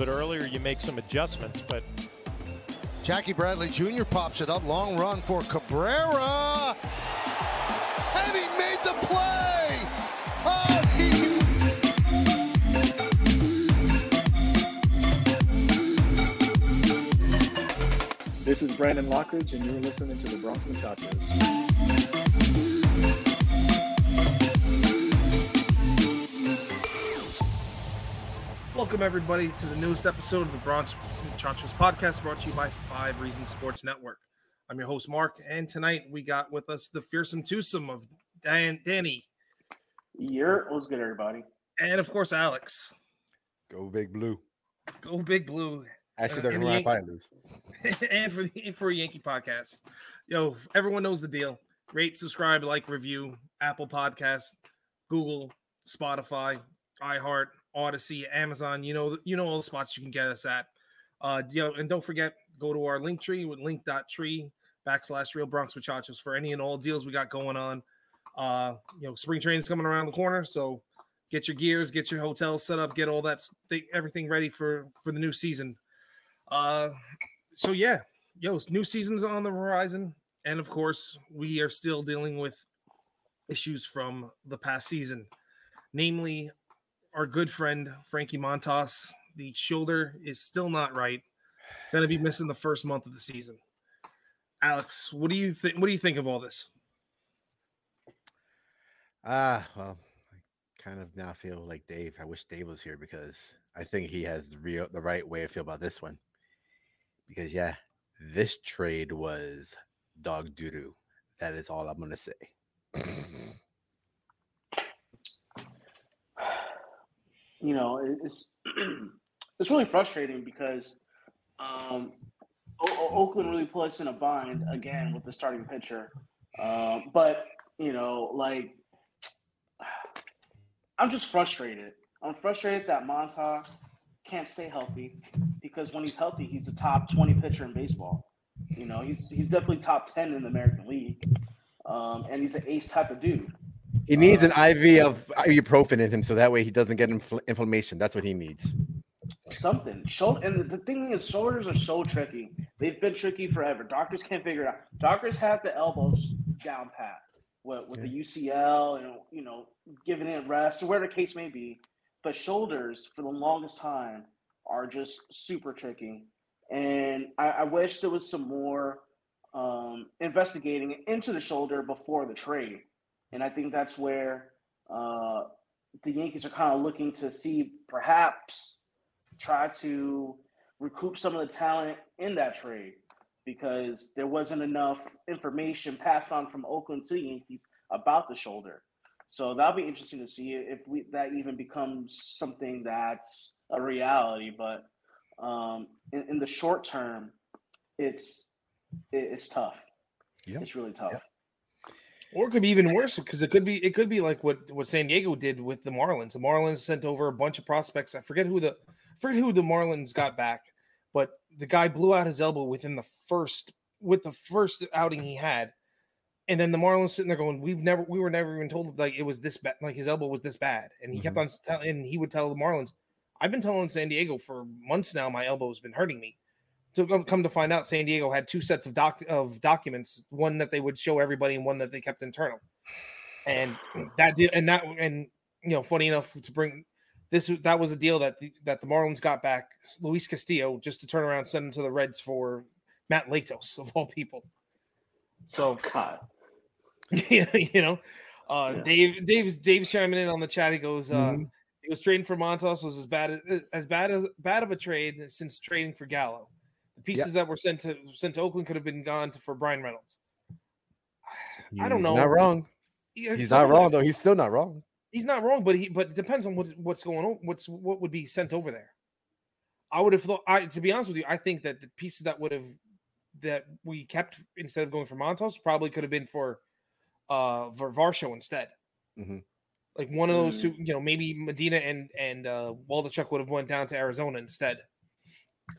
but earlier you make some adjustments. But Jackie Bradley Jr. pops it up. Long run for Cabrera. And he made the play. Oh, he This is Brandon Lockridge, and you're listening to the Bronx Muchachos. Welcome, everybody, to the newest episode of the Bronx Muchachos podcast brought to you by Five Reasons Sports Network. I'm your host, Mark, and tonight we got with us the fearsome twosome of Dan, Danny, Year was good, everybody. and of course, Alex. Go Big Blue. Go Big Blue. Actually, they're uh, and going to probably lose. and for the for a Yankee podcast. Yo, everyone knows the deal. Rate, subscribe, like, review, Apple Podcast, Google, Spotify, iHeart, Odyssey, Amazon. You know, you know all the spots you can get us at. Uh, you know, and don't forget, go to our link tree with link.tree backslash real Bronx Muchachos for any and all deals we got going on. Uh, you know, spring training's coming around the corner, so get your gears, get your hotels set up, get all that thi- everything ready for for the new season. Uh, so yeah, yo, new season's on the horizon, and of course, we are still dealing with issues from the past season, namely our good friend Frankie Montas. The shoulder is still not right. Going to be missing the first month of the season. Alex, what do you think? What do you think of all this? Ah, well, I kind of now feel like Dave. I wish Dave was here because I think he has the real, the right way to feel about this one. Because yeah, this trade was dog doo doo. That is all I'm gonna say. You know, it's it's really frustrating because um, o- Oakland really put us in a bind again with the starting pitcher. Uh, but you know, like I'm just frustrated. I'm frustrated that Monta can't stay healthy because when he's healthy, he's a top 20 pitcher in baseball. You know, he's he's definitely top 10 in the American League, um, and he's an ace type of dude. He needs an IV of ibuprofen in him so that way he doesn't get infl- inflammation. That's what he needs. something. Shoulder, and the thing is, shoulders are so tricky. They've been tricky forever. Doctors can't figure it out. Doctors have the elbows down pat with, with the UCL and you know giving it rest or whatever the case may be. But shoulders, for the longest time, are just super tricky. And I, I wish there was some more um, investigating into the shoulder before the trade. And I think that's where uh, the Yankees are kind of looking to see perhaps try to recoup some of the talent in that trade because there wasn't enough information passed on from Oakland to the Yankees about the shoulder. So that'll be interesting to see if we that even becomes something that's a reality. But um, in, in the short term, it's it, it's tough. Yeah. It's really tough. Or it could be even worse because it could be it could be like what what San Diego did with the Marlins. The Marlins sent over a bunch of prospects. I forget who the I forget who the Marlins got back, but the guy blew out his elbow within the first with the first outing he had. And then the Marlins sitting there going, "We've never, we were never even told like it was this bad, like his elbow was this bad." And he kept mm-hmm. on telling, and he would tell the Marlins, "I've been telling San Diego for months now, my elbow's been hurting me." To come- come to find out, San Diego had two sets of doc of documents, one that they would show everybody, and one that they kept internal. And that deal, and that, and you know, funny enough to bring this, that was a deal that the, that the Marlins got back Luis Castillo just to turn around and send him to the Reds for Matt Latos of all people. So God. you know, uh, Yeah. Dave, Dave's Dave's chiming in on the chat. He goes, uh, Mhm. he was trading for Montas was as bad as as bad as bad of a trade since trading for Gallo. The pieces that were sent to sent to Oakland could have been gone to, for Bryan Reynolds. I don't know. Not wrong. Yeah, He's not wrong though. He's still not wrong. He's not wrong, but he but it depends on what what's going on. What's what would be sent over there. I would have thought. I to be honest with you, I think that the pieces that would have that we kept instead of going for Montas probably could have been for uh for Varsho instead. Mhm. Like one of those Mm. two, you know, maybe Medina and and uh Waldichuk would have went down to Arizona instead.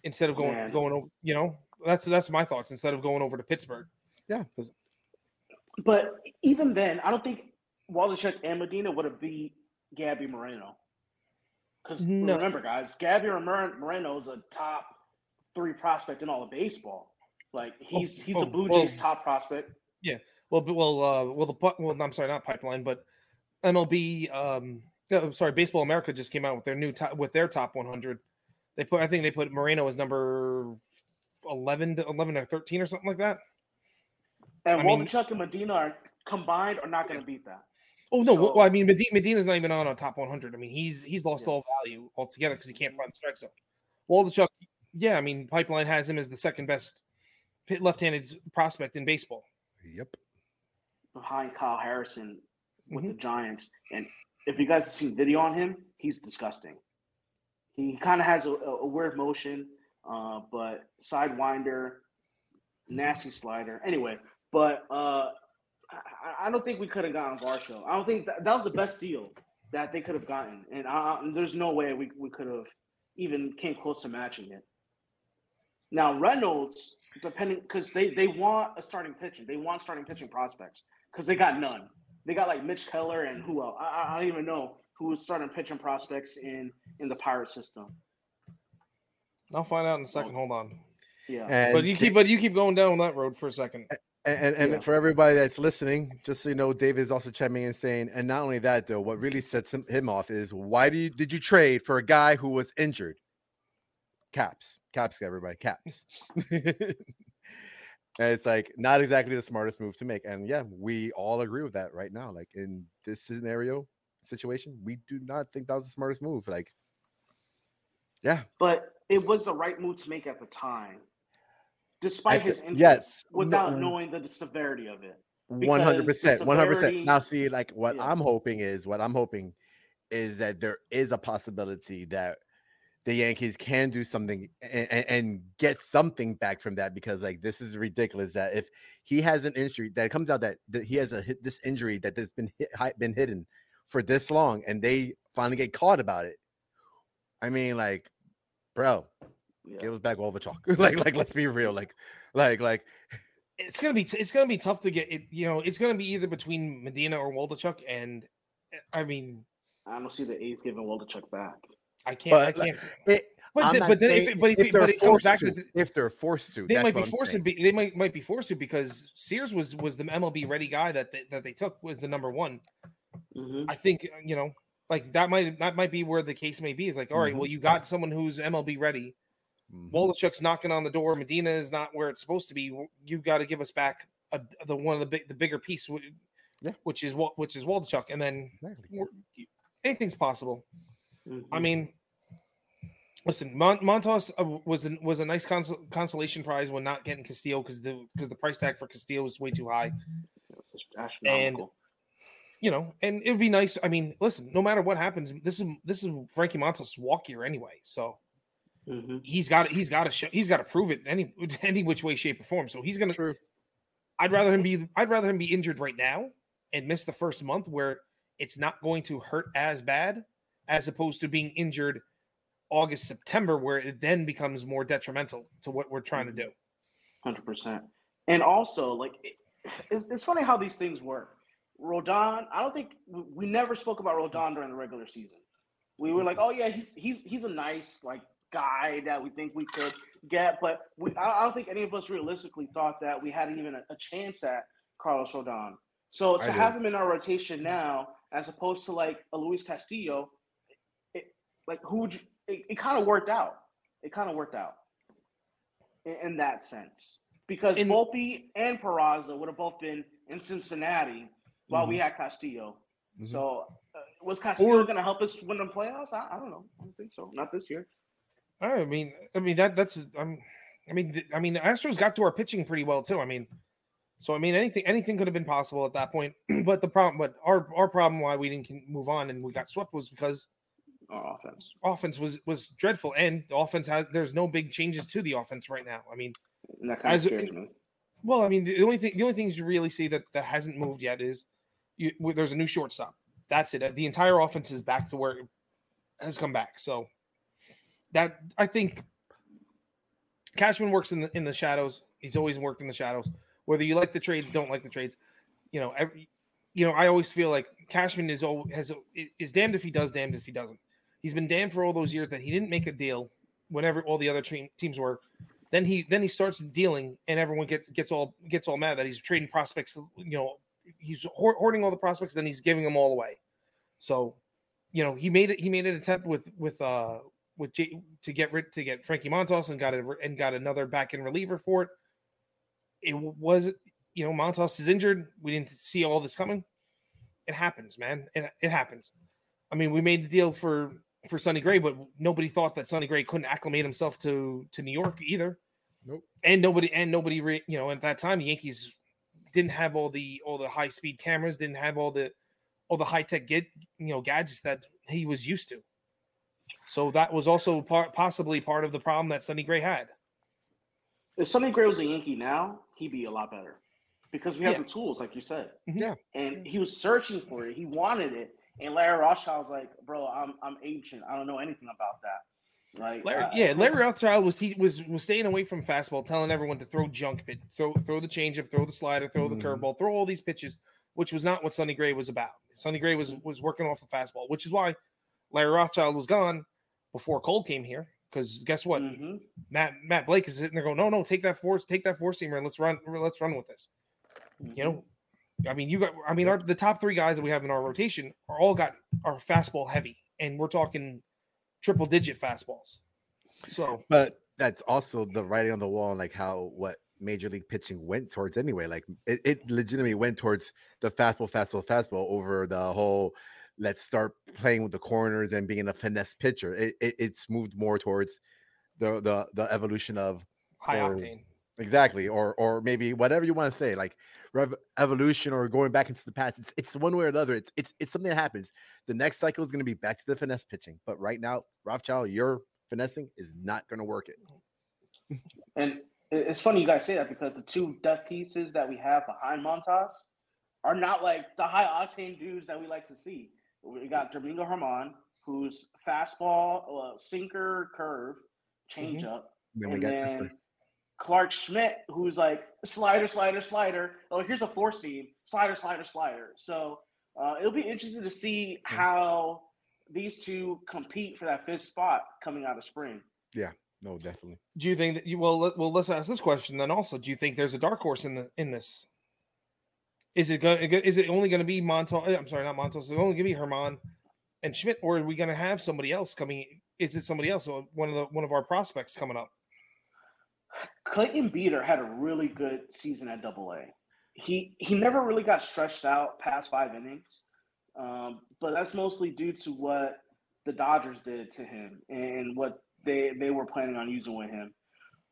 Instead of going Man. going over, you know, that's that's my thoughts. Instead of going over to Pittsburgh. Yeah. But even then, I don't think Waldichuk and Medina would have beat Gabby Moreno. Because No. remember, guys, Gabby Mor- Moreno is a top three prospect in all of baseball. Like he's he's oh, the Blue well- Jays' top prospect. Yeah. Well, but- well, uh, well, the well, I'm sorry, not pipeline, but MLB. Um, no, I'm sorry, Baseball America just came out with their new top with their top 100. They put, I think they put Moreno as number 11 to 11 or 13 or something like that. And I mean- and Medina are combined are not going to beat that. Oh no, So- well, I mean, Medina, Medina's not even on a top 100. I mean, he's he's lost Yeah. all value altogether because he can't find the strike zone. Waldichuk, yeah, I mean, Pipeline has him as the second best left-handed prospect in baseball. Yep. behind Kyle Harrison with Mhm. the Giants. And if you guys have seen video on him, he's disgusting. He kind of has a, a weird motion, uh, but sidewinder, nasty slider. Anyway, but uh, I, I don't think we could have gotten Varsho. I don't think that, that was the best deal that they could have gotten, and I, there's no way we, we could have even came close to matching it. Now Reynolds, depending because they they want a starting pitching, they want starting pitching prospects because they got none. They got like Mitch Keller and who else? I- I don't even know who was starting pitching prospects in in the Pirate system. I'll find out in a second. Hold on. Yeah, And But you keep but you keep going down that road for a second. And and, and Yeah. for everybody that's listening, just so you know, David is also chiming in saying, and not only that though, what really sets him, him off is why do you, did you trade for a guy who was injured? Caps, caps, everybody, caps. and it's like not exactly the smartest move to make. And yeah, we all agree with that right now. Like in this scenario situation, we do not think that was the smartest move. Like, yeah, but it was the right move to make at the time, despite his injury, yes, without no- knowing the severity of it. One hundred percent, one hundred percent. Now, see, like what Yeah. I'm hoping is what I'm hoping is that there is a possibility that the Yankees can do something and, and get something back from that because like this is ridiculous that if he has an injury that it comes out that, that he has a hit this injury that has been hit, been hidden for this long and they finally get caught about it. I mean, like, bro, Yeah. give us back all the chalk. like, like, let's be real. Like, like, like, it's gonna be it's gonna be tough to get it. You know, it's gonna be either between Medina or Waldichuk, and uh, I mean, I don't see the A's giving Waldichuk back. I can't. But, I can't. it, But, I'm the- but then if, but if, it, they're but forced to, to if they're forced to, they that's might be I'm forced to be they might might be forced to because Sears was was the MLB ready guy that they, that they took was the number one. Mhm. I think uh, you know like that might that might be where the case may be. It's like all right, Mhm. well you got someone who's MLB ready. Mhm. Waldichuk's knocking on the door. Medina is not where it's supposed to be. You've got to give us back a, the one of the big the bigger piece, wh- Yeah. which is what which is Waldichuk, and then Exactly. anything's possible. I Mhm. mean, listen, Mon- Montas uh, was a, was a nice cons- consolation prize when not getting Castillo because the because the price tag for Castillo was way too high. It's astronomical. You know, and it would be nice. I mean, listen, no matter what happens, this is this is Frankie Montas' walk year anyway, so Mhm. he's got it, he's got to show he's got to prove it any any which way, shape, or form. So he's gonna. True. I'd rather him be I'd rather him be injured right now and miss the first month where it's not going to hurt as bad as opposed to being injured August September where it then becomes more detrimental to what we're trying to do. Hundred percent. And also, like, it, it's, it's funny how these things work. Rodon, I don't think we, never spoke about Rodon during the regular season. We were like, oh yeah, he's he's he's a nice like guy that we think we could get, but we I, don't think any of us realistically thought that we had even a, a chance at Carlos Rodon. So to have him in our rotation now, as opposed to like a Luis Castillo, it, like who would you, it, it kind of worked out. It kind of worked out in, in that sense because In- Volpe and Peraza would have both been in Cincinnati while we had Castillo. Mhm. So uh, was Castillo going to help us win the playoffs? I, I don't know. I don't think so. Not this year. I mean, I mean that that's I'm I mean I mean the Astros got to our pitching pretty well too. I mean, so I mean anything anything could have been possible at that point. but the problem, but our our problem why we didn't move on and we got swept was because Our offense. offense was was dreadful, and the offense has there's no big changes to the offense right now. I mean, that kind of As- well, I mean, the only thing the only things you really see that that hasn't moved yet is you, there's a new shortstop. That's it. The entire offense is back to where it has come back. So that I think Cashman works in the in the shadows. He's always worked in the shadows. Whether you like the trades, don't like the trades, you know, every, you know, I always feel like Cashman is al- has is damned if he does, damned if he doesn't. He's been damned for all those years that he didn't make a deal whenever all the other team, teams were. Then he then he starts dealing, and everyone get, gets all gets all mad that he's trading prospects. You know, he's hoarding all the prospects, then he's giving them all away. So, you know, he made it. He made an attempt with with uh with J, to get rid to get Frankie Montas and got it and got another back end reliever for it. It was you know Montas is injured. We didn't see all this coming. It happens, man. It, it happens. I mean, we made the deal for for Sonny Gray, but nobody thought that Sonny Gray couldn't acclimate himself to to New York either. Nope. And nobody and nobody, re, you know, at that time the Yankees didn't have all the all the high speed cameras, didn't have all the all the high tech get you know gadgets that he was used to. So that was also part, possibly part of the problem that Sonny Gray had. If Sonny Gray was a Yankee now, he'd be a lot better because we have Yeah. the tools, like you said. Mm-hmm. Yeah. And he was searching for it. He wanted it. And Larry Rothschild was like, "Bro, I'm I'm ancient. I don't know anything about that." Like, Larry, uh, yeah, Larry Rothschild was he was was staying away from fastball, telling everyone to throw junk pit, throw throw the changeup, throw the slider, throw the Mhm. curveball, throw all these pitches, which was not what Sonny Gray was about. Sonny Gray was was working off the fastball, which is why Larry Rothschild was gone before Cole came here. Because guess what, mhm. Matt Matt Blake is sitting there going, no, no, take that force, take that four seamer, and let's run, let's run with this. You know, I mean, you got, I mean, our the top three guys that we have in our rotation are all got are fastball heavy, and we're talking triple digit fastballs. So But that's also the writing on the wall, like how what major league pitching went towards anyway. Like it, it legitimately went towards the fastball, fastball, fastball over the whole let's start playing with the corners and being a finesse pitcher. It, it it's moved more towards the the the evolution of high Or- octane. Exactly or or maybe whatever you want to say like rev- evolution or going back into the past it's it's one way or the other it's it's, it's something that happens the next cycle is going to be back to the finesse pitching but right now rothschild your finessing is not going to work it And it's funny you guys say that because the two depth pieces that we have behind Montas are not like the high octane dudes that we like to see. We got Domingo Germán, who's fastball, uh, sinker, curve, changeup, then we and got then. Clarke Schmidt, who's like slider, slider, slider. Oh, here's a four seam, slider, slider, slider. So uh, it'll be interesting to see how these two compete for that fifth spot coming out of spring. Yeah, no definitely Do you think that you well? Let, well, let's ask this question then. Also, do you think there's a dark horse in the in this? Is it going? to Is it only going to be Montas? I'm sorry, not Montas. Is it only going to be Germán and Schmidt, or are we going to have somebody else coming? Is it somebody else? One of the one of our prospects coming up. Clayton Beeter had a really good season at Double A. He he never really got stretched out past five innings, um, but that's mostly due to what the Dodgers did to him and what they they were planning on using with him.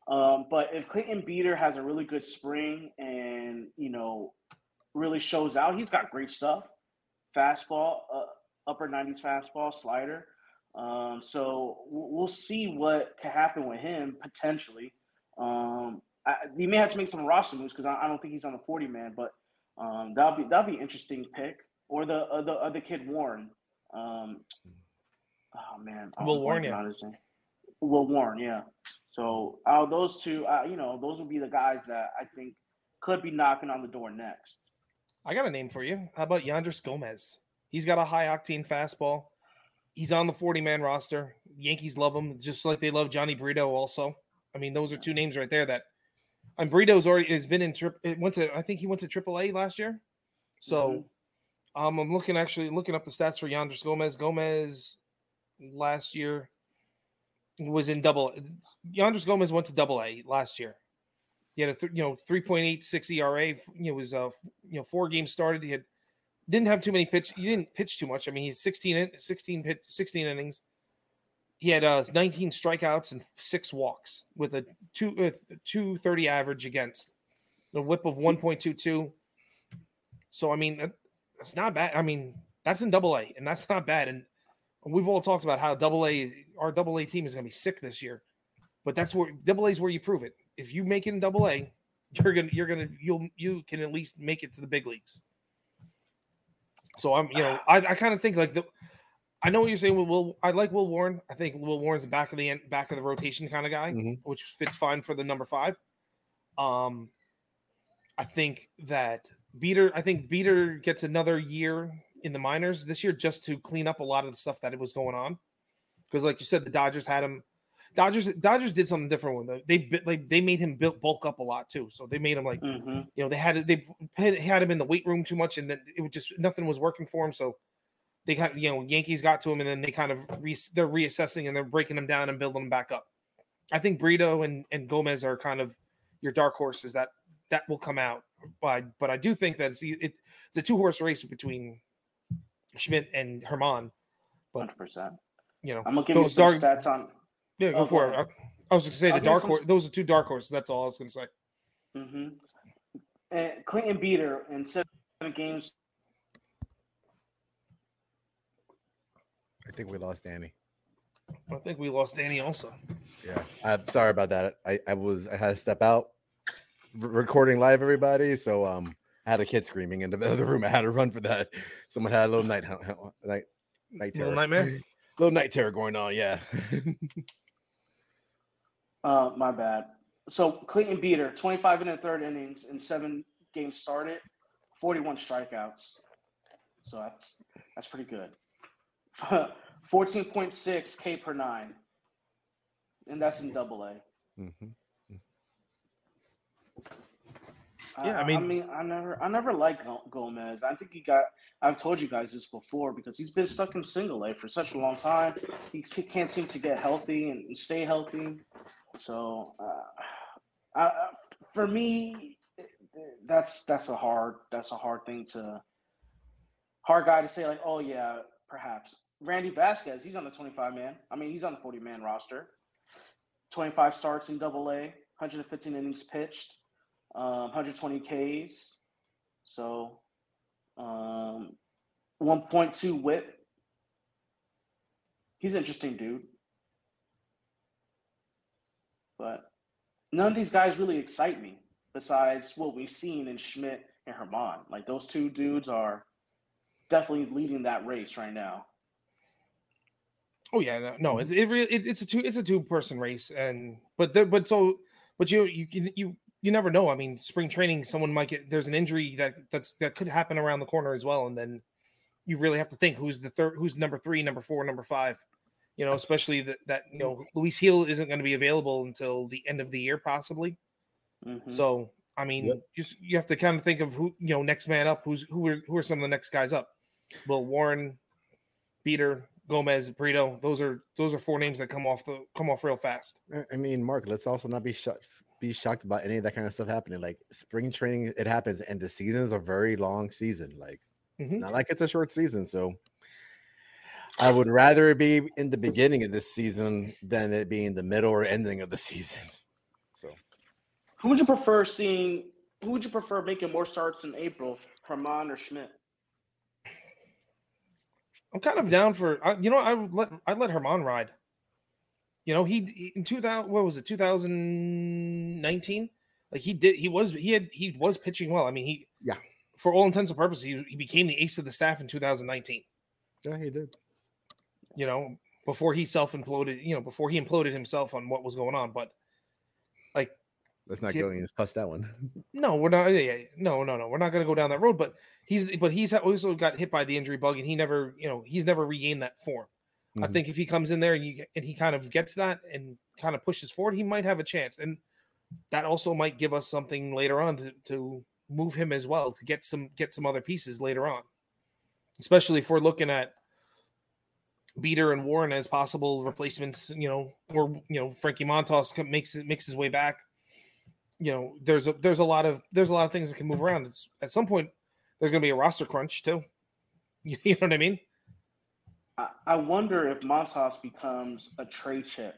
Um, but if Clayton Beeter has a really good spring and you know really shows out, he's got great stuff. Fastball, uh, upper nineties fastball, slider. Um, so we'll we'll see what can happen with him potentially. Um, I, you may have to make some roster moves because I, I don't think he's on the forty man, but um, that'll be that'll be interesting pick. Or the uh, the other kid Warren. Um, oh man, Will Warren, yeah. on his name. Will Warren, yeah. So uh, those two, uh, you know, those would be the guys that I think could be knocking on the door next. I got a name for you. How about Yoendrys Gomez? He's got a high octane fastball. He's on the 40 man roster. Yankees love him just like they love Jhony Brito also. I mean, those are two names right there that and Brito's already has been in trip it went to I think he went to AAA last year. So um I'm looking actually looking up the stats for Yoendrys Gomez. Gomez last year was in double Yoendrys Gomez went to double A last year. He had a th- you know 3.86 ERA. You know was uh you know four games started. He had didn't have too many pitch. He didn't pitch too much. I mean, he's 16 in- 16 pitch 16 innings. He had uh 19 strikeouts and six walks with a two uh, 230 average against a whip of 1.22. So I mean that's not bad. I mean that's in double A and that's not bad. And we've all talked about how double A our double A team is going to be sick this year, but that's where double A is where you prove it. If you make it in double A, you're gonna you're gonna you'll you can at least make it to the big leagues. So I'm you know I, I kind of think like the I know what you're saying. With Will I like Will Warren. I think Will Warren's the back of the end, back of the rotation kind of guy, Mhm. which fits fine for the number five. Um, I think that Beeter. I think Beeter gets another year in the minors this year just to clean up a lot of the stuff that it was going on. Because, like you said, the Dodgers had him. Dodgers Dodgers did something different with them. They bi- like they made him build, bulk up a lot too. So they made him like hmm you know they had they had, had him in the weight room too much, and then it was just nothing was working for him. So they got you know Yankees got to him, and then they kind of re, they're reassessing and they're breaking them down and building them back up. I think Brito and and Gomez are kind of your dark horses that that will come out. But but I do think that it's it, it's a two horse race between Schmidt and Germán. But Hundred percent. you know I'm gonna give you those some dark stats on. yeah go oh, for go it. I, I was to say I'll the dark some horse. Those are two dark horses. That's all I was going to say. Mm-hmm. And Clinton Beeter in seven games. I think we lost Danny. I think we lost Danny also. Yeah, I'm sorry about that. I, I was I had to step out, r- recording live, everybody. So um, I had a kid screaming in the other room. I had to run for that. Someone had a little night night night night terror. Little nightmare. little night terror going on. Yeah. Uh, my bad. So Clinton Beeter, 25 in the third innings in seven games started, 41 strikeouts. So that's that's pretty good. 14.6 K per nine, and that's in Double A. Mhm. Yeah, I I mean- mean, I never, I never liked Gomez. I think he got. I've told you guys this before because he's been stuck in single A for such a long time. He s- can't seem to get healthy and stay healthy. So, uh, I, I- for me, that's that's a hard that's a hard thing to hard guy to say like, oh yeah, perhaps Randy Vasquez. He's on the 25 man. I mean, he's on the 40 man roster. 25 starts in Double A, 115 innings pitched um, 120 Ks. So, um, 1.2 whip. He's an interesting dude. But none of these guys really excite me besides what we've seen in Schmidt and Germán. Like those two dudes are definitely leading that race right now. Oh yeah, no, no it's it, it, it's a two it's a two person race, and but the, but so but you you can- you you never know. I mean, spring training, someone might get there's an injury that that's that could happen around the corner as well, and then you really have to think who's the third, who's number three, number four, number five. You know, especially that that you know Luis Gil isn't going to be available until the end of the year, possibly. Mhm. So I mean, Yep. you you have to kind of think of who you know next man up. Who's who are who are some of the next guys up? Well, Warren, Peter, Gomez, Brito. Those are those are four names that come off the come off real fast. I- I mean, Mark, let's also not be shocked be shocked about any of that kind of stuff happening. Like spring training, it happens, and the season is a very long season. Like it's Mhm. not like it's a short season. So I would rather it be in the beginning of this season than it being the middle or ending of the season. So Who would you prefer seeing? Who would you prefer making more starts in April, Germán or Schmidt? I'm kind of down for I- you know I let I let Germán ride. You know he in 2000 what was it 2019 like he did he was he had he was pitching well. I mean he Yeah. for all intents and purposes he, he became the ace of the staff in 2019. yeah, he did. you know, before he self imploded, you know, before he imploded himself on what was going on. But like, Let's not go and touch that one. no, we're not. Yeah, no, no, no, we're not going to go down that road. But he's, but he's also got hit by the injury bug, and he never, you know, he's never regained that form. I Mhm. think if he comes in there and you and he kind of gets that and kind of pushes forward, he might have a chance, and that also might give us something later on to, to move him as well to get some get some other pieces later on, especially if we're looking at Beeter and Warren as possible replacements. You know, or you know Frankie Montas makes it makes his way back. You know, there's a there's a lot of there's a lot of things that can move around. It's, at some point, there's going to be a roster crunch too. You know what I mean? I, I wonder if Montas becomes a trade chip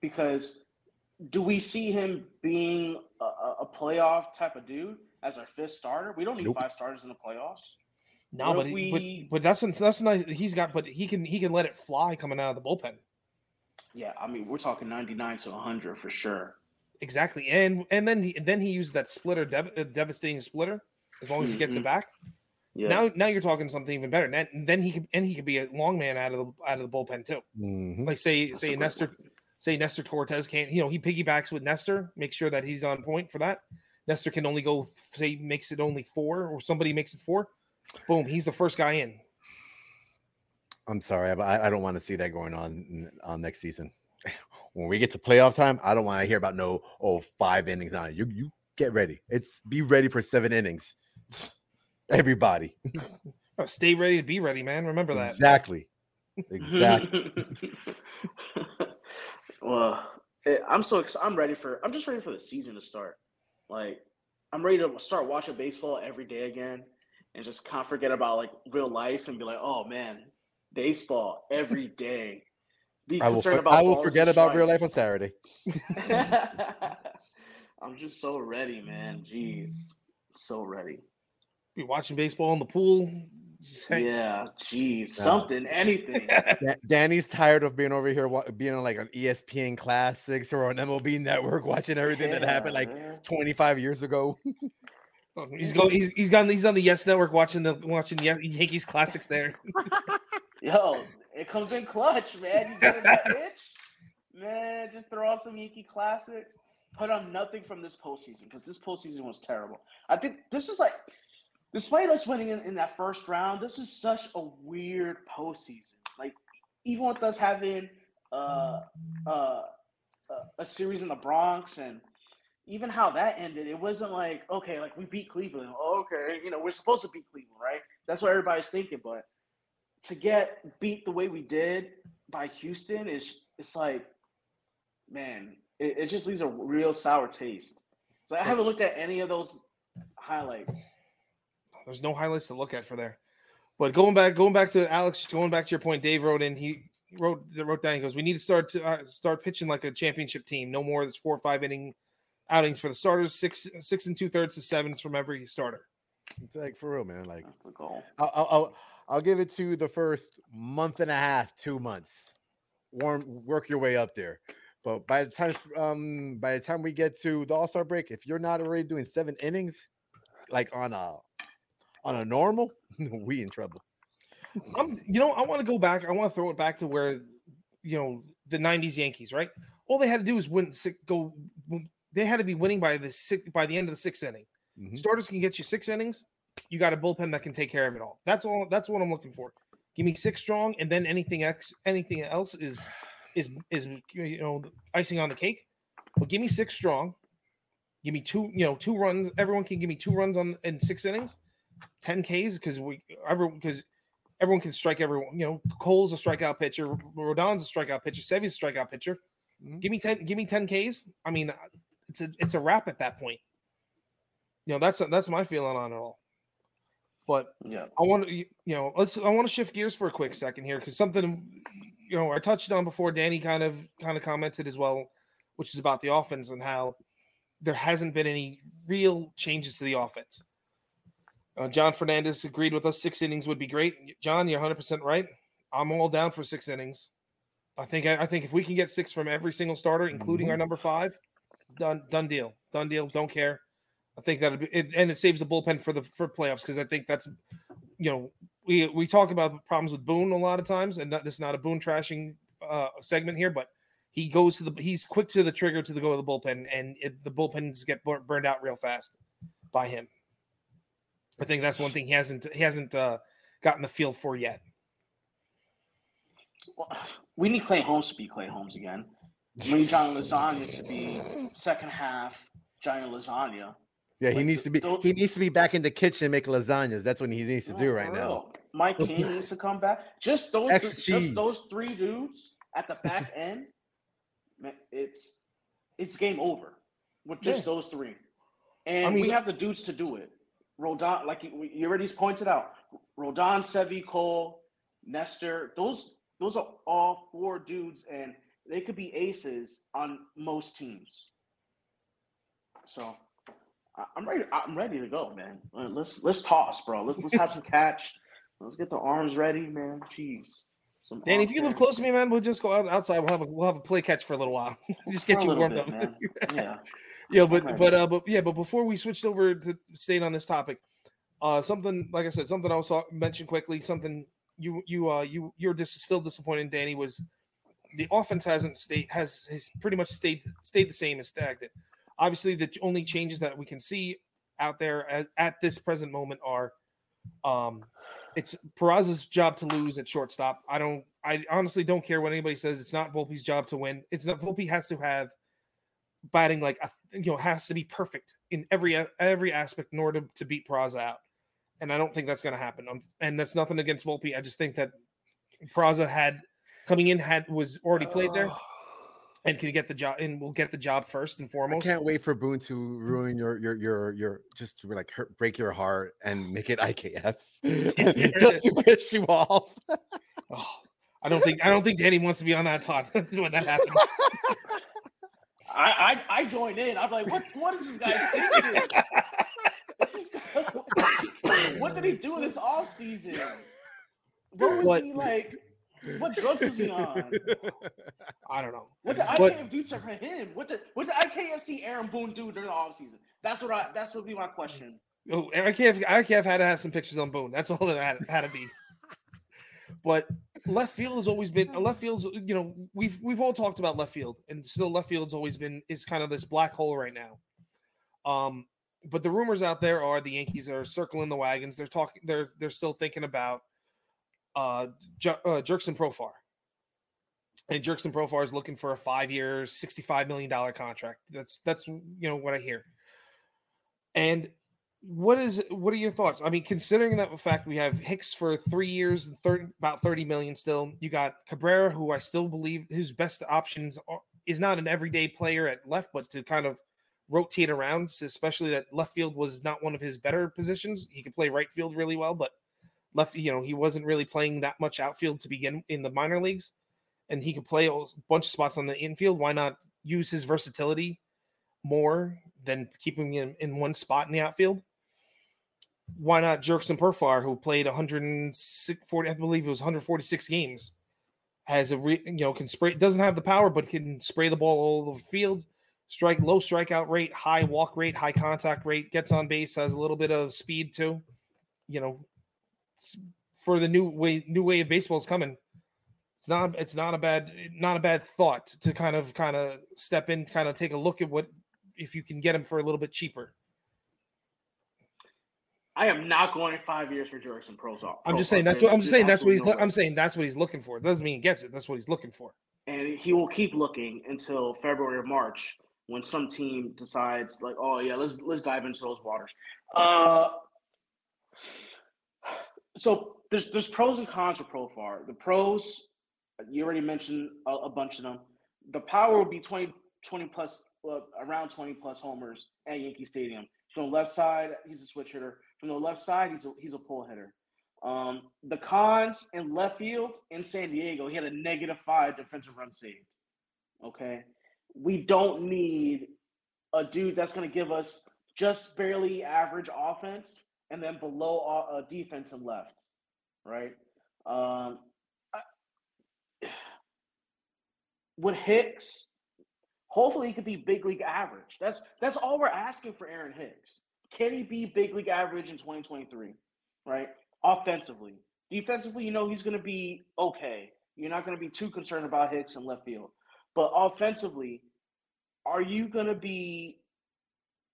because do we see him being a, a a playoff type of dude as our fifth starter? We don't need Nope. five starters in the playoffs. No, What but, we- but but that's that's nice. He's got, but he can he can let it fly coming out of the bullpen. Yeah, I mean, we're talking 99 to 100 for sure. Exactly, and and then he, then he used that splitter, dev, uh, devastating splitter. As long as he gets it Mhm. back, Yeah. now now you're talking something even better. And then he could and he could be a long man out of the out of the bullpen too. Mhm. Like say That's say Nestor point. say Nestor Cortes can't you know he piggybacks with Nestor, make sure that he's on point for that. Nestor can only go say makes it only four or somebody makes it four. Boom, he's the first guy in. I'm sorry, but I, I don't want to see that going on on next season. When we get to playoff time, I don't want to hear about no oh five innings on it. You you get ready. It's be ready for seven innings. Everybody. Oh, stay ready to be ready, man. Remember that. Exactly. Exactly. well, eh, I'm so excited. I'm ready for. I'm just ready for the season to start. Like, I'm ready to start watching baseball every day again, and just kind of forget about like real life and be like, oh man, baseball every day. Be I will. concerned For, I will forget about real life on. Saturday. I'm just so ready, man. Jeez, so ready. Be watching baseball in the pool. hang- Yeah, jeez, Yeah. something, anything. Danny's tired of being over here, being on like an ESPN Classics or on MLB Network, watching everything that happened like man. 25 years ago. Oh, He's going. He's he's got. He's on the Yes Network watching the watching Yan- Yankees classics there. Yo, it comes in clutch, man. You get that itch, man. Just throw out some Yankee classics. Put on nothing from this postseason because this postseason was terrible. I think this is like, despite us winning in, in that first round, this is such a weird postseason. Like, even with us having uh, uh, uh, a series in the Bronx and even how that ended, it wasn't like okay, like we beat Cleveland. Okay, you know we're supposed to beat Cleveland, right? That's what everybody's thinking, but to get beat the way we did by Houston is it's like, man, it, it just leaves a real sour taste. So I haven't looked at any of those highlights. There's no highlights to look at for there. But going back, going back to Alex, going back to your point, Dave wrote in. He wrote wrote down. He goes, "We need to start to uh, start pitching like a championship team. No more of this four or five inning outings for the starters. Six six and two thirds to sevens from every starter. It's like for real, man. Like That's the goal. I'll, I'll, I'll, I'll give it to the first month and a half, two months. Warm, work your way up there. But by the time, um, by the time we get to the All Star break, if you're not already doing seven innings, like on a, on a normal, we in trouble. I'm, you know, I want to go back. I want to throw it back to where, you know, the '90s Yankees, right? All they had to do was win. Six, go. They had to be winning by the six, by the end of the sixth inning. Mhm. Starters can get you six innings. You got a bullpen that can take care of it all. That's all. That's what I'm looking for. Give me six strong, and then anything else, anything else is is is you know icing on the cake. But give me six strong. Give me two, you know, two runs. Everyone can give me two runs on in six innings, ten Ks because we everyone because everyone can strike everyone. You know, Cole's a strikeout pitcher, Rodon's a strikeout pitcher, Sevy's a strikeout pitcher. Mhm. Give me ten. Give me ten Ks. I mean, it's a it's a wrap at that point. You know, that's that's my feeling on it all. But Yeah. I want to, you know, let's. I want to shift gears for a quick second here because something, you know, I touched on before. Danny kind of kind of commented as well, which is about the offense and how there hasn't been any real changes to the offense. Uh, John Fernandez agreed with us. Six innings would be great. John, you're 100 percent right. I'm all down for six innings. I think I, I think if we can get six from every single starter, including our number five, done done deal, done deal. Don't care. I think that it, and it saves the bullpen for the for playoffs because I think that's you know we we talk about problems with Boone a lot of times, and not, this is not a Boone trashing uh, segment here, but he goes to the he's quick to the trigger to the go to the bullpen, and it, the bullpens get bur- burned out real fast by him. I think that's one thing he hasn't he hasn't uh, gotten the feel for yet. Well, we need Clay Holmes to be Clay Holmes again. We need Johnny Lasagna to be second half Johnny Lasagna. Yeah, he Like, needs to be. He needs to be back in the kitchen making lasagnas. That's what he needs to do right now. Oh, Mike King needs to come back. Just those, th- just those three dudes at the back end. man, It's it's game over with just Yeah. those three, and mean- we have the dudes to do it. Rodon, like you, you already pointed out, Rodon, Sevy, Cole, Nestor. Those those are all four dudes, and they could be aces on most teams. So I- I'm ready. I'm ready to go, man. Let's let's toss, bro. Let's let's have some catch. Let's get the arms ready, man. Jeez. Some Danny, if you live close to me, man, we'll just go outside. We'll have a we'll have a play catch for a little while. just get you warmed bit, up. Yeah. Yeah, but but uh, but yeah, but before we switched over to staying on this topic, uh, something like I said, something I was talk- mention quickly. Something you you uh you you're just still disappointed, Danny. Was the offense hasn't stayed has has pretty much stayed stayed the same as stagnant. Obviously, the only changes that we can see out there at, at this present moment are, um, it's Peraza's job to lose at shortstop. I don't. I honestly don't care what anybody says. It's not Volpe's job to win. It's not Volpe has to have batting like a, you know has to be perfect in every every aspect in order to beat Peraza out. And I don't think that's going to happen. Um, and that's nothing against Volpe. I just think that Peraza had coming in had was already played there and can get the job and we'll get the job first and foremost. I can't wait for Boone to ruin your your your your just like hurt, break your heart and make it IKF just to piss you off. Oh, I don't think I don't think Danny wants to be on that pod when that happens. I, I I join in. I'm like, what what is this guy thinking? what did he do this off season? What was What- he like? What drugs was he on? I don't know. What did But- IKF do for him? What did what did IKF see Aaron Boone do during the offseason? That's what I that's what be my question. Oh, IKF, IKF had to have some pictures on Boone. That's all that had, had to be. But left field has always been left field's. You know, we've we've all talked about left field, and still left field's always been is kind of this black hole right now. Um, but the rumors out there are the Yankees are circling the wagons. They're talking. They're they're still thinking about uh, J- uh Jurickson Profar. And Profar is looking for a five year, $65 million contract. That's that's you know what I hear. And what is what are your thoughts? I mean, considering that the fact we have Hicks for three years and 30, about 30 million still, you got Cabrera, who I still believe his best options are, is not an everyday player at left, but to kind of rotate around, especially that left field was not one of his better positions. He could play right field really well, but left, you know, he wasn't really playing that much outfield to begin in the minor leagues, and he could play a bunch of spots on the infield. Why not use his versatility more than keeping him in one spot in the outfield? Why not Jurickson Profar, who played 140, I believe it was 146 games, has a re, you know can spray doesn't have the power, but can spray the ball all over the field, strike low strikeout rate, high walk rate, high contact rate, gets on base, has a little bit of speed too. You know, for the new way new way of baseball is coming. It's not it's not a bad not a bad thought to kind of kind of step in, kind of take a look at what if you can get him for a little bit cheaper. I am not going five years for Jurickson Profar. I'm just saying that's what I'm just saying that's what he's I'm saying that's what he's looking for. It doesn't mean he gets it. That's what he's looking for. and he will keep looking until February or March when some team decides like, oh yeah, let's let's dive into those waters. Uh, so there's there's pros and cons for Profar. The pros, you already mentioned a, a bunch of them. The power will be 20, 20 plus, uh, around 20 plus homers at Yankee Stadium. From the left side, he's a switch hitter. From the left side, he's a, he's a pull hitter. Um, the cons in left field in San Diego, he had a negative five defensive run saved. Okay. We don't need a dude that's going to give us just barely average offense and then below uh, defense and left. Right. Um, I- with Hicks, hopefully he could be big league average. That's that's all we're asking for Aaron Hicks. Can he be big league average in 2023? Right? Offensively. Defensively, you know he's gonna be okay. You're not gonna be too concerned about Hicks in left field. But offensively, are you gonna be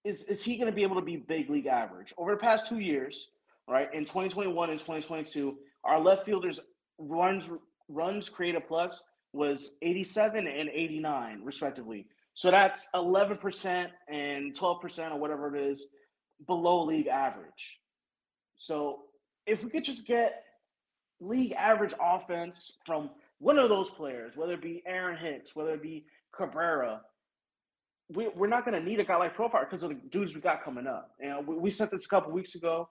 is is he gonna be able to be big league average? Over the past two years, right? In 2021 and 2022, our left fielders runs runs created plus was 87 and 89 respectively. So that's 11% and 12% or whatever it is below league average. So if we could just get league average offense from one of those players, whether it be Aaron Hicks, whether it be Cabrera, we, we're not going to need a guy like Profar because of the dudes we got coming up. And we, we said this a couple weeks ago,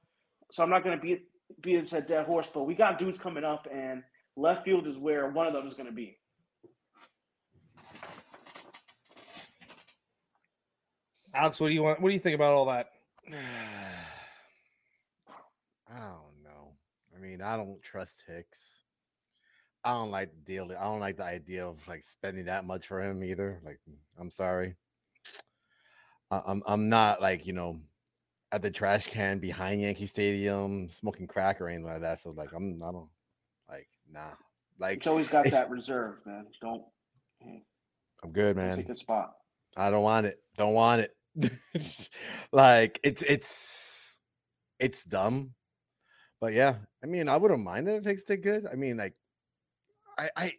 so I'm not going to be be a dead horse, but we got dudes coming up, and left field is where one of them is going to be. Alex, what do you want? What do you think about all that? I don't know. I mean, I don't trust Hicks. I don't like the deal. I don't like the idea of like spending that much for him either. Like, I'm sorry. I'm I'm not like you know at the trash can behind Yankee Stadium smoking crack or anything like that. So like I'm I don't like nah. Like It's always got that reserve, man. Don't eh, I'm good, man. take a spot. I don't want it. Don't want it. like it's it's it's dumb. But yeah, I mean, I wouldn't mind it if Hicks did good. I mean, like I I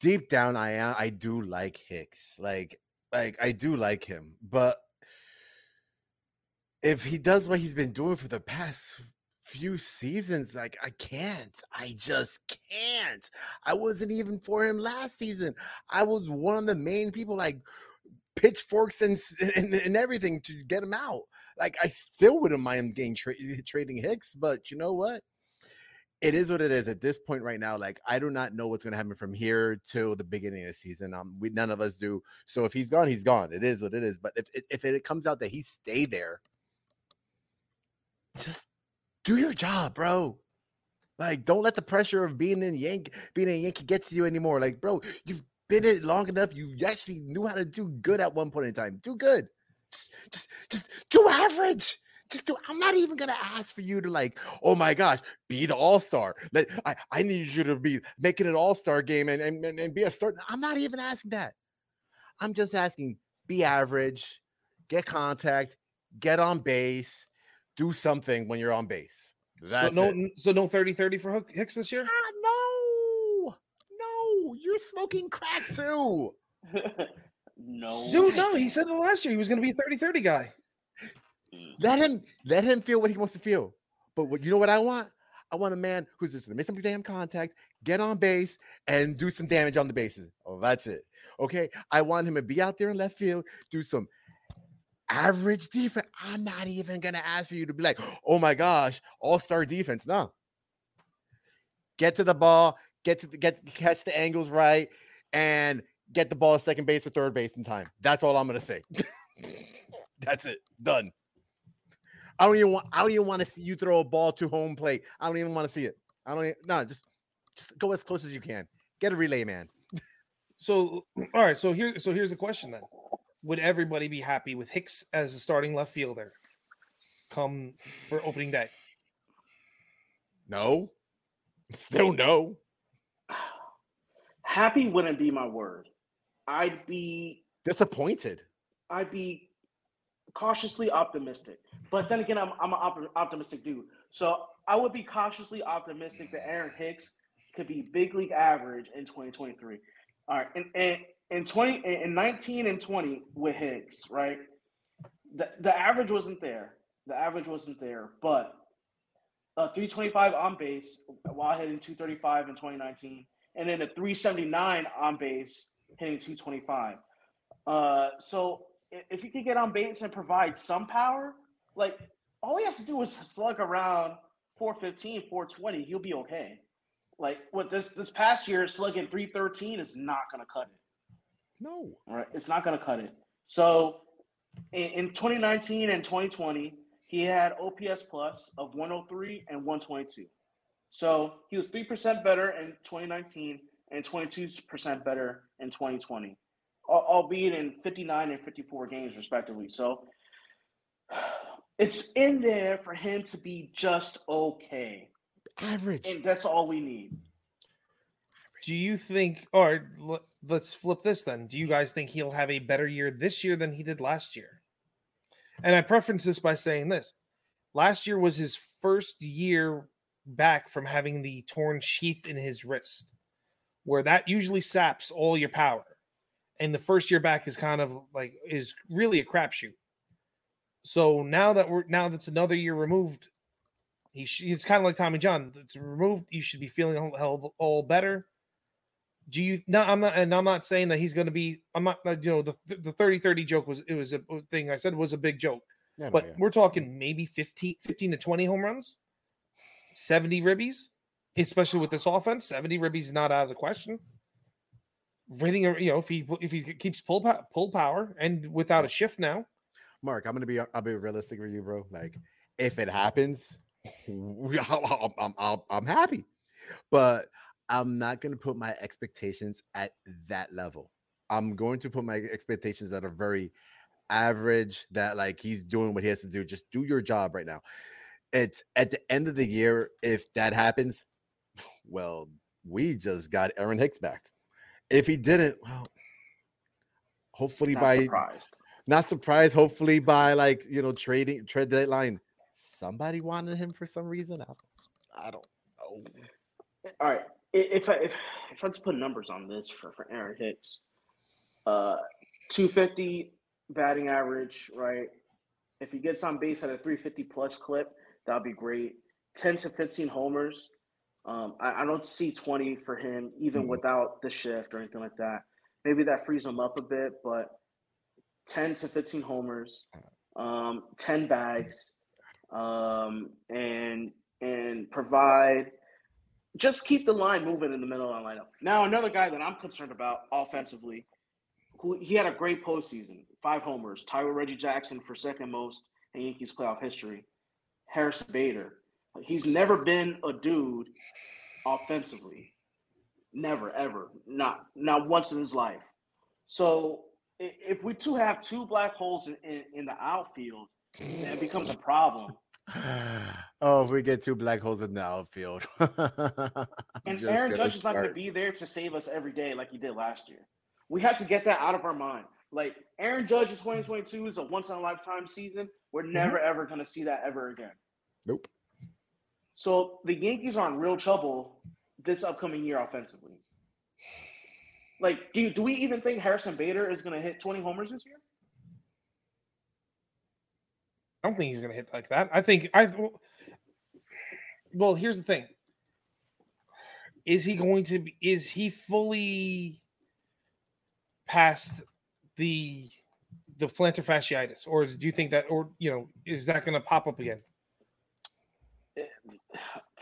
deep down I am I do like Hicks. Like like I do like him, but if he does what he's been doing for the past few seasons, like I can't. I just can't. I wasn't even for him last season. I was one of the main people like pitchforks and, and and everything to get him out. Like I still wouldn't mind getting tra- trading Hicks, but you know what? It is what it is at this point right now. Like I do not know what's going to happen from here till the beginning of the season. Um, we none of us do. So if he's gone, he's gone. It is what it is. But if if- if it comes out that he stay there, just do your job, bro. Like, don't let the pressure of being in Yankee, being a Yankee get to you anymore. Like, bro, you've been in it long enough. You actually knew how to do good at one point in time. Do good. Just, just, just do average. Just do. I'm not even gonna ask for you to like, oh my gosh, be the all star. Like, I, I need you to be making an all star game and and and be a start. I'm not even asking that. I'm just asking, be average, get contact, get on base, do something when you're on base. That's so it. so no 30-30 for Hook- Hicks this year. Ah, no, no, you're smoking crack too. no, Dude, no, he said it last year he was going to be a 30-30 guy. Let him let him feel what he wants to feel. But what you know what I want? I want a man who's just gonna make some damn contact, get on base, and do some damage on the bases. Oh, that's it. Okay. I want him to be out there in left field, do some average defense. I'm not even gonna ask for you to be like, oh my gosh, all-star defense. No. Get to the ball, get to the, get catch the angles right, and get the ball second base or third base in time. That's all I'm gonna say. That's it. Done. I don't even want. I don't even want to see you throw a ball to home plate. I don't even want to see it. I don't. Even, no, just just go as close as you can. Get a relay, man. So all right, so here so here's the question then. Would everybody be happy with Hicks as a starting left fielder come for opening day? No. Still no. happy wouldn't be my word. I'd be Disappointed. I'd be cautiously optimistic. But then again, I'm I'm an op- optimistic dude. So I would be cautiously optimistic that Aaron Hicks could be big league average in 2023. All right, and and in 20 in- in 19 and 20 with Hicks, right? The the average wasn't there. The average wasn't there, but uh, 325 on base while hitting 235 in 2019, and then a 379 on base hitting 225. Uh, so if he could get on base and provide some power, like all he has to do is slug around 415, 420, he'll be okay. Like what this this past year, slugging 313 is not gonna cut it. No. All right, it's not going to cut it. So in, in 2019 and 2020, he had OPS plus of 103 and 122. So he was 3% better in 2019 and 22% better in 2020, albeit in 59 and 54 games, respectively. So it's in there for him to be just okay. Average. And that's all we need. Do you think or l- let's flip this then. Do you guys think he'll have a better year this year than he did last year? And I preference this by saying this. Last year was his first year back from having the torn sheath in his wrist, where that usually saps all your power. And the first year back is kind of like is really a crapshoot. So now that we're now that's another year removed, he sh- it's kind of like Tommy John. It's removed. You should be feeling a hell all better. Do you? No, I'm not, and I'm not saying that he's going to be. I'm not. uh, You know, the the 30 30 joke was it was a thing I said was a big joke, Yeah, no, but yeah. we're talking maybe 15, 15 to 20 home runs, 70 ribbies, especially with this offense. 70 ribbies is not out of the question. Hitting, a- you know, if he if he keeps pull pull power and without a shift now, Mark, I'm gonna be I'll be realistic with you, bro. Like, if it happens, I'm, I'm, I'm happy, but I'm not gonna put my expectations at that level. I'm going to put my expectations at a very average. That like he's doing what he has to do. Just do your job right now. It's at the end of the year. If that happens, well, we just got Aaron Hicks back. If he didn't, well, hopefully Not by surprised. not surprised. Hopefully by like you know trading trade deadline, somebody wanted him for some reason. I don't, I don't know. All right. If I if, if I just put numbers on this for, for Aaron Hicks, uh, two fifty batting average, right? If he gets on base at a three fifty plus clip, that'd be great. Ten to fifteen homers. Um, I, I don't see twenty for him even Mhm. without the shift or anything like that. Maybe that frees him up a bit, but ten to fifteen homers, um, ten bags, um, and and provide just keep the line moving in the middle of the lineup. Now, another guy that I'm concerned about offensively, who he had a great postseason, five homers, Tyler Reggie Jackson for second most in Yankees playoff history, Harrison Bader. He's never been a dude offensively, never ever, not not once in his life. So if we two have two black holes in, in, in the outfield, then it becomes a problem. Oh, if we get two black holes in the outfield, I'm And just Aaron gonna Judge is not going to be there to save us every day like he did last year. We have to get that out of our mind. Like Aaron Judge in mm. 2022 is a once in a lifetime season. We're mm-hmm. never ever going to see that ever again. Nope. So the Yankees are in real trouble this upcoming year offensively. Like, do do we even think Harrison Bader is going to hit 20 homers this year? I don't think he's going to hit like that. I think I. Well, here's the thing: is he going to? be Is he fully past the the plantar fasciitis, or do you think that, or you know, is that going to pop up again?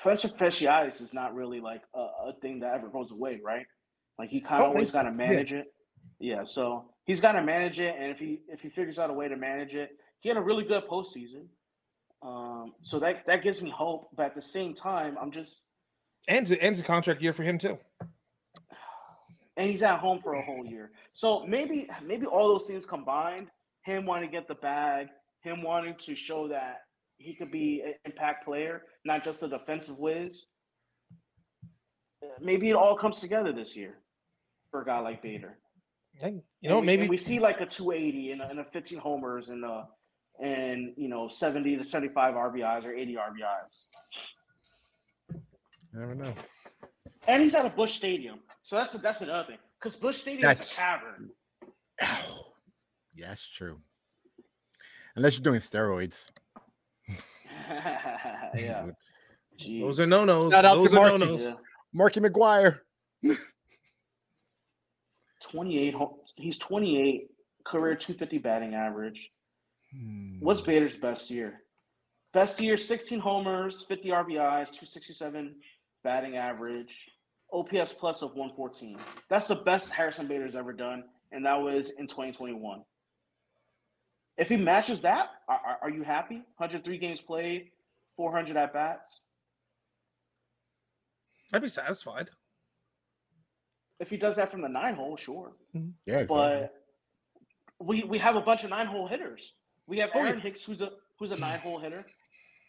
Plantar fasciitis is not really like a, a thing that ever goes away, right? Like he kind of oh, think always got to yeah. manage it. Yeah, so he's got to manage it, and if he if he figures out a way to manage it, he had a really good postseason. Um, so that that gives me hope. But at the same time, I'm just ends ends a contract year for him too. and he's at home for a whole year. So maybe maybe all those things combined, him wanting to get the bag, him wanting to show that he could be an impact player, not just a defensive whiz. Maybe it all comes together this year for a guy like Bader. You And know, we, maybe and we see like a 280 and a, and a 15 homers and uh and you know 70 to 75 RBIs or 80 RBIs. I don't know. And he's at a Busch Stadium, so that's that's another thing. Because Busch Stadium That's- is a tavern. Yeah, that's true. Unless you're doing steroids. yeah. It's- those are no nos. Shout out to Those are no Marky. nos. Yeah. Marky McGwire. 28 he's 28 career 250 batting average Hmm. what's bader's best year best year 16 homers 50 rbis 267 batting average ops plus of 114 that's the best harrison bader's ever done and that was in 2021 if he matches that are, are- are you happy 103 games played 400 at bats I'd be satisfied. if he does that from the nine hole sure Yeah, exactly. but we we have a bunch of nine hole hitters. We have Oh. Aaron Hicks, who's a who's a nine hole hitter,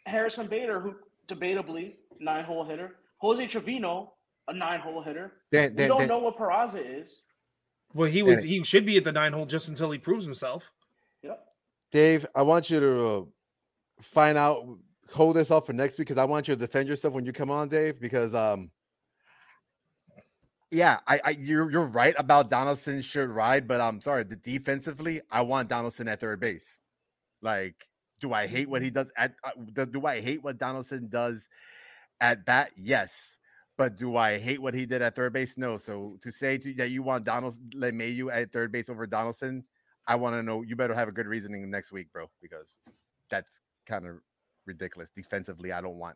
Harrison Bader, who debatably nine hole hitter, Jose Trevino, a nine hole hitter. Dan, We don't Dan- know what Peraza is. Well, he was he should be at the nine hole just until he proves himself. Yep. Dave, I want you to uh, find out, hold this off for next week because I want you to defend yourself when you come on, Dave. Because um, yeah, I, I you're you're right about Donaldson should ride, but I'm sorry, the defensively, I want Donaldson at third base. Like, do I hate what he does at? Uh, do, do I hate what Donaldson does at bat? Yes. But do I hate what he did at third base? No. So to say to, that you want Donald LeMahieu at third base over Donaldson, I want to know. You better have a good reasoning next week, bro, because that's kind of ridiculous. Defensively, I don't want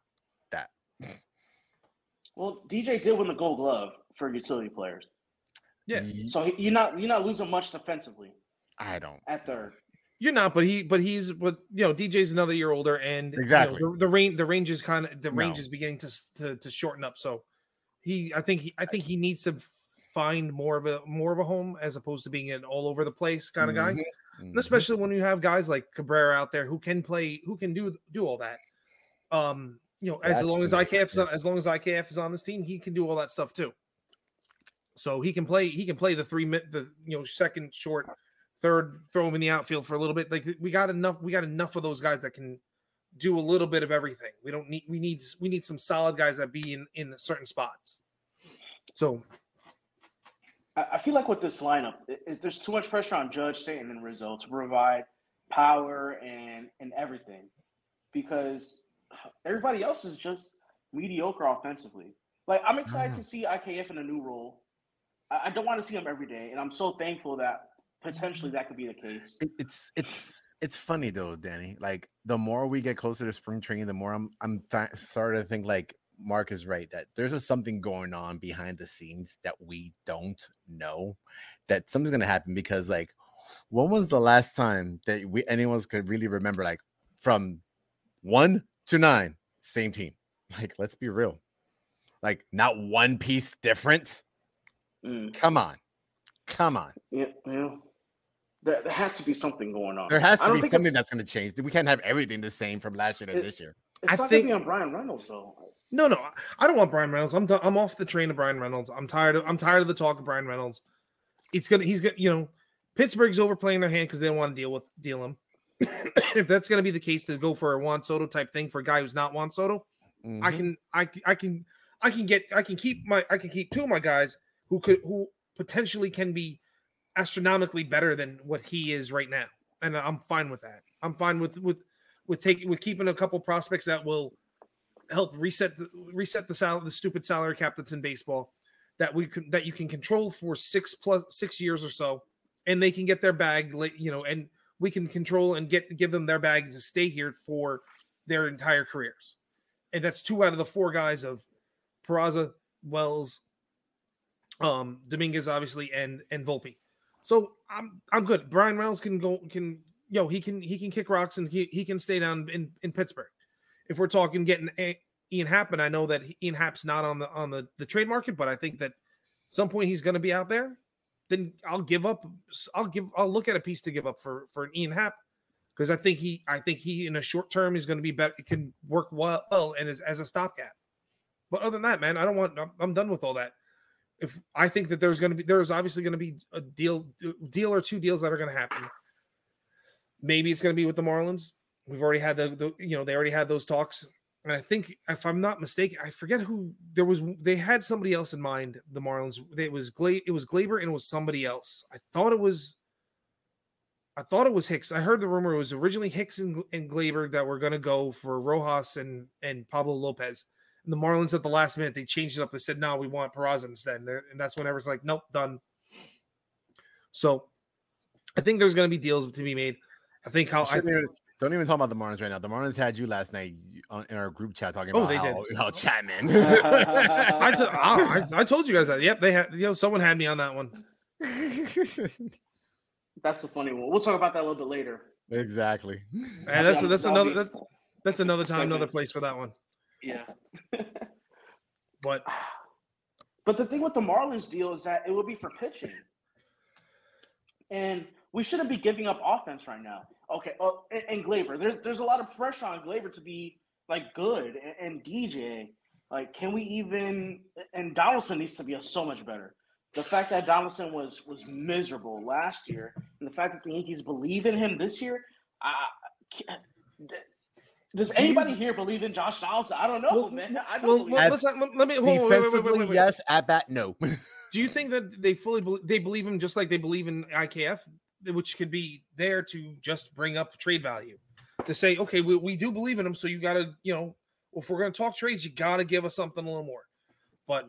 that. Well, DJ did win the Gold Glove for utility players, Yeah. So he- you're not you're not losing much defensively I don't. at third. You're not, but he, but he's, but you know, DJ's another year older, and you know, Exactly. the, the range, the range is kind of the range No. is beginning to, to to shorten up. So he, I think, he, I think he needs to find more of a more of a home as opposed to being an all over the place kind of guy. Mhm. And Mhm. especially when you have guys like Cabrera out there who can play, who can do do all that. Um, you know, as That's long as IKF yeah. as long as IKF is on this team, he can do all that stuff too. So he can play, he can play the three minute, the you know second short, third, throw him in the outfield for a little bit. Like we got enough, we got enough of those guys that can do a little bit of everything. We don't need, we need, we need some solid guys that be in in certain spots. So I, feel like with this lineup, it, it- there's too much pressure on Judge, Stanton, and Rizzo to provide power and and everything, because everybody else is just mediocre offensively. Like I'm excited mm. to see IKF in a new role. I, I don't want to see him every day, and I'm so thankful that potentially that could be the case. It's it's it's funny though, Danny. Like the more we get closer to spring training, the more I'm I'm th- starting to think like Mark is right that there's just something going on behind the scenes that we don't know. That something's gonna happen because like when was the last time that we anyone could really remember like from one to nine, same team? Like let's be real, like not one piece different Mm, Come on, come on. yeah, yeah. There, there has to be something going on. There has to be something that's going to change. We can't have everything the same from last year to It- this year. It's I not think- gonna be on Bryan Reynolds though. No, no, I don't want Bryan Reynolds. I'm done, I'm off the train of Bryan Reynolds. I'm tired of I'm tired of the talk of Bryan Reynolds. It's gonna he's gonna you know Pittsburgh's overplaying their hand because they don't want to deal with deal him. if that's gonna be the case, to go for a Juan Soto type thing for a guy who's not Juan Soto, I Mhm. can I can I can get I can keep my I can keep two of my guys who could who potentially can be astronomically better than what he is right now, and I'm fine with that. I'm fine with with with taking with keeping a couple prospects that will help reset the reset the sal- the stupid salary cap that's in baseball that we can that you can control for six plus six years or so, and they can get their bag, you know, and we can control and get give them their bag to stay here for their entire careers, and that's two out of the four guys of Peraza, Wells, um, Dominguez, obviously, and and Volpe. So I'm I'm good. Bryan Reynolds can go can yo he can he can kick rocks and he, he can stay down in in Pittsburgh. If we're talking getting a, Ian Happ, and I know that Ian Happ's not on the on the the trade market, but I think that some point he's going to be out there. Then I'll give up. I'll give. I'll look at a piece to give up for for an Ian Happ because I think he. I think he in a short term is going to be better. It can work well, well and as, as a stopgap. But other than that, man, I don't want. I'm, I'm done with all that. If I think that there's going to be, there's obviously going to be a deal, deal or two deals that are going to happen. Maybe it's going to be with the Marlins. We've already had the, the, you know, they already had those talks, and I think if I'm not mistaken, I forget who there was. They had somebody else in mind. The Marlins. It was Gla- It was Gleyber, and it was somebody else. I thought it was. I thought it was Hicks. I heard the rumor it was originally Hicks and, and Gleyber that were going to go for Rojas and and Pablo Lopez. And the Marlins at the last minute they changed it up. They said, "No, we want Peraza instead." And, and that's whenever it's like, "Nope, done." So, I think there's going to be deals to be made. I think how I, Shouldn't don't even talk about the Marlins right now. The Marlins had you last night in our group chat talking Oh, about they how, how Chapman. I, t- I, I told you guys that. Yep, they had. You know, someone had me on that one. That's the funny one. We'll talk about that a little bit later. exactly. And that's that's another that's, that's another time, another place for that one. Yeah. But But the thing with the Marlins deal is that it would be for pitching. And we shouldn't be giving up offense right now. Okay, oh, and, and Gleyber, there's there's a lot of pressure on Gleyber to be like good and, and DJ. Like, can we even? And Donaldson needs to be so much better. The fact that Donaldson was was miserable last year, and the fact that the Yankees believe in him this year, I, does anybody here believe in Josh Donaldson? I don't know, well, man. I don't well, believe. well, let's not, let, let me hold on, wait, wait, wait, wait, wait, wait. yes. At bat, no. Do you think that they fully bel they believe him just like they believe in IKF, which could be there to just bring up trade value, to say, okay, we, we do believe in him, so you got to, you know, if we're going to talk trades, you got to give us something a little more. But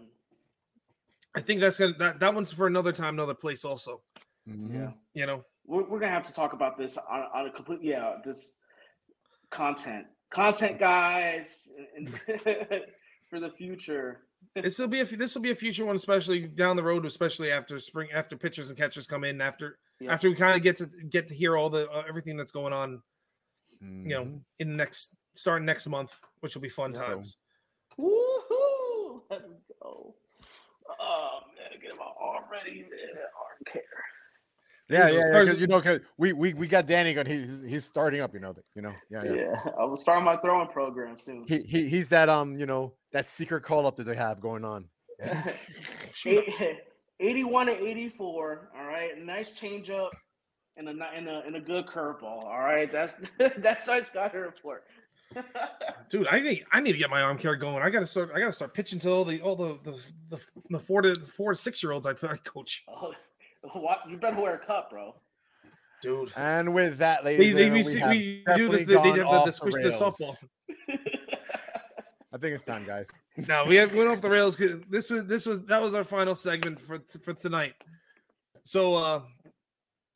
I think that's gonna that that one's for another time, another place, also. Mhm. yeah. You know, we're, we're gonna have to talk about this on, on a complete yeah this content content guys and, and for the future this will be a this will be a future one, especially down the road, especially after spring, after pitchers and catchers come in, after Yeah. after we kind of get to get to hear all the uh, everything that's going on, you know, Mhm. in next starting next month, which will be fun Yeah. times. Woohoo! Let's go. Oh man, get my arm ready, man. Arm care. Yeah, yeah, yeah. 'cause, you know, cause we we we got Danny going. He's he's starting up. You know, you know. Yeah, Yeah, yeah. I will start my throwing program soon. He, he he's that um you know that secret call up that they have going on. Shoot. 81 to 84. All right, nice changeup and a ni- and a and a good curveball. All right, that's that's my Scotty report. Dude, I need I need to get my arm care going. I gotta start. I gotta start pitching to all the all the the, the, the four to four to six year olds I, I coach. oh, what, you better wear a cup, bro. Dude, And with that, we, ladies, we, and we, gentlemen, see, we, have we do this. They, definitely they gone have the, off the, squish, the rails. softball. I think it's time, guys. No, we have went off the rails. This was this was that was our final segment for for tonight. So, uh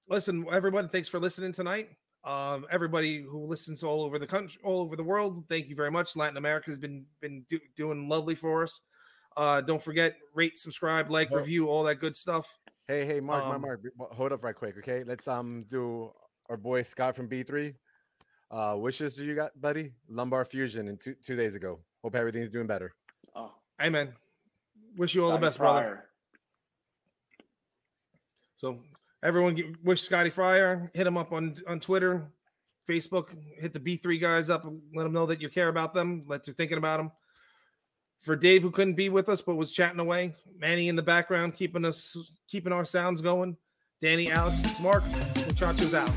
listen, everybody, thanks for listening tonight. Um, everybody who listens all over the country, all over the world, thank you very much. Latin America has been been do, doing lovely for us. Uh, don't forget, rate, subscribe, like, Oh. review, all that good stuff. Hey, hey, Mark, Mark, Um, Mark, w- hold up right quick, okay? Let's um do our boy Scott from B3. Uh, wishes do you got, buddy? Lumbar fusion in two two days ago. Hope everything's doing better. Oh, Amen. Wish you all the Scotty best, brother. So everyone get, wish Scotty Fryer. Hit him up on on Twitter, Facebook. Hit the B3 guys up. and Let them know that you care about them. Let you're thinking about them. For Dave, who couldn't be with us but was chatting away, Manny in the background, keeping us keeping our sounds going. Danny, Alex, Smart, Muchachos out.